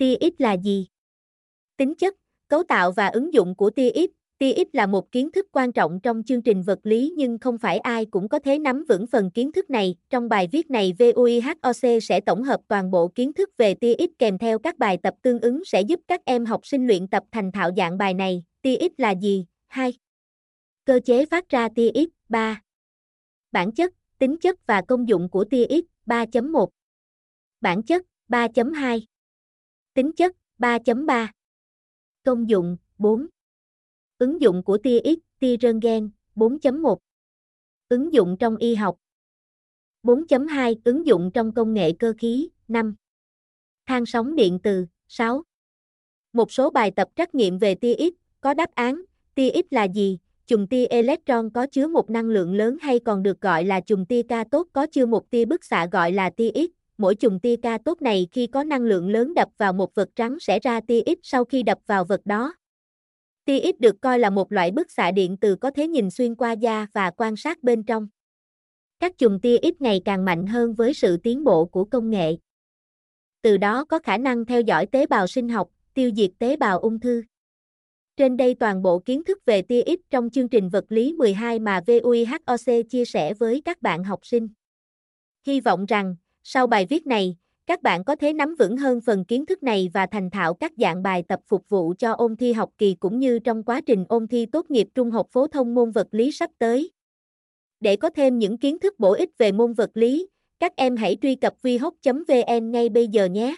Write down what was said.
Tia X là gì? Tính chất, cấu tạo và ứng dụng của tia X Tia X là một kiến thức quan trọng trong chương trình vật lý nhưng không phải ai cũng có thể nắm vững phần kiến thức này. Trong bài viết này VUIHOC sẽ tổng hợp toàn bộ kiến thức về tia X kèm theo các bài tập tương ứng sẽ giúp các em học sinh luyện tập thành thạo dạng bài này. Tia X là gì? 2. Cơ chế phát ra tia X 3. Bản chất, tính chất và công dụng của tia X 3.1. Bản chất 3.2. Tính chất 3.3. Công dụng 4. Ứng dụng của tia X, tia röntgen 4.1. Ứng dụng trong y học 4.2 Ứng dụng trong công nghệ cơ khí 5. Than sóng điện từ 6. Một số bài tập trắc nghiệm về tia X có đáp án. Tia X là gì? Chùm tia electron có chứa một năng lượng lớn hay còn được gọi là chùm tia ca tốt có chứa một tia bức xạ gọi là tia X. Mỗi chùm tia ca tốt này khi có năng lượng lớn đập vào một vật trắng sẽ ra tia X sau khi đập vào vật đó. Tia X được coi là một loại bức xạ điện từ có thể nhìn xuyên qua da và quan sát bên trong. Các chùm tia X ngày càng mạnh hơn với sự tiến bộ của công nghệ. Từ đó có khả năng theo dõi tế bào sinh học, tiêu diệt tế bào ung thư. Trên đây toàn bộ kiến thức về tia X trong chương trình vật lý 12 mà VUIHOC chia sẻ với các bạn học sinh. Hy vọng rằng, sau bài viết này, các bạn có thể nắm vững hơn phần kiến thức này và thành thạo các dạng bài tập phục vụ cho ôn thi học kỳ cũng như trong quá trình ôn thi tốt nghiệp trung học phổ thông môn vật lý sắp tới. Để có thêm những kiến thức bổ ích về môn vật lý, các em hãy truy cập vihoc.vn ngay bây giờ nhé.